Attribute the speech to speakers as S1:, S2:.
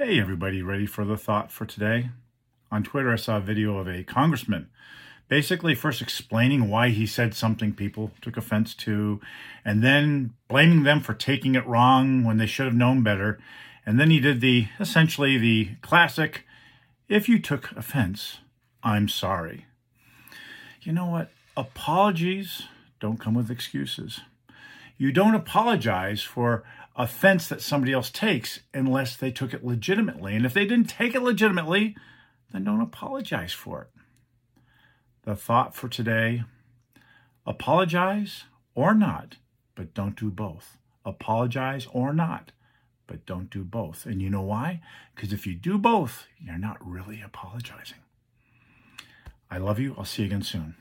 S1: Hey, everybody, ready for the thought for today? On Twitter, I saw a video of a congressman basically first explaining why he said something people took offense to, and then blaming them for taking it wrong when they should have known better. And then he did the essentially the classic if you took offense, I'm sorry. You know what? Apologies don't come with excuses. You don't apologize for offense that somebody else takes unless they took it legitimately. And if they didn't take it legitimately, then don't apologize for it. The thought for today apologize or not, but don't do both. Apologize or not, but don't do both. And you know why? Because if you do both, you're not really apologizing. I love you. I'll see you again soon.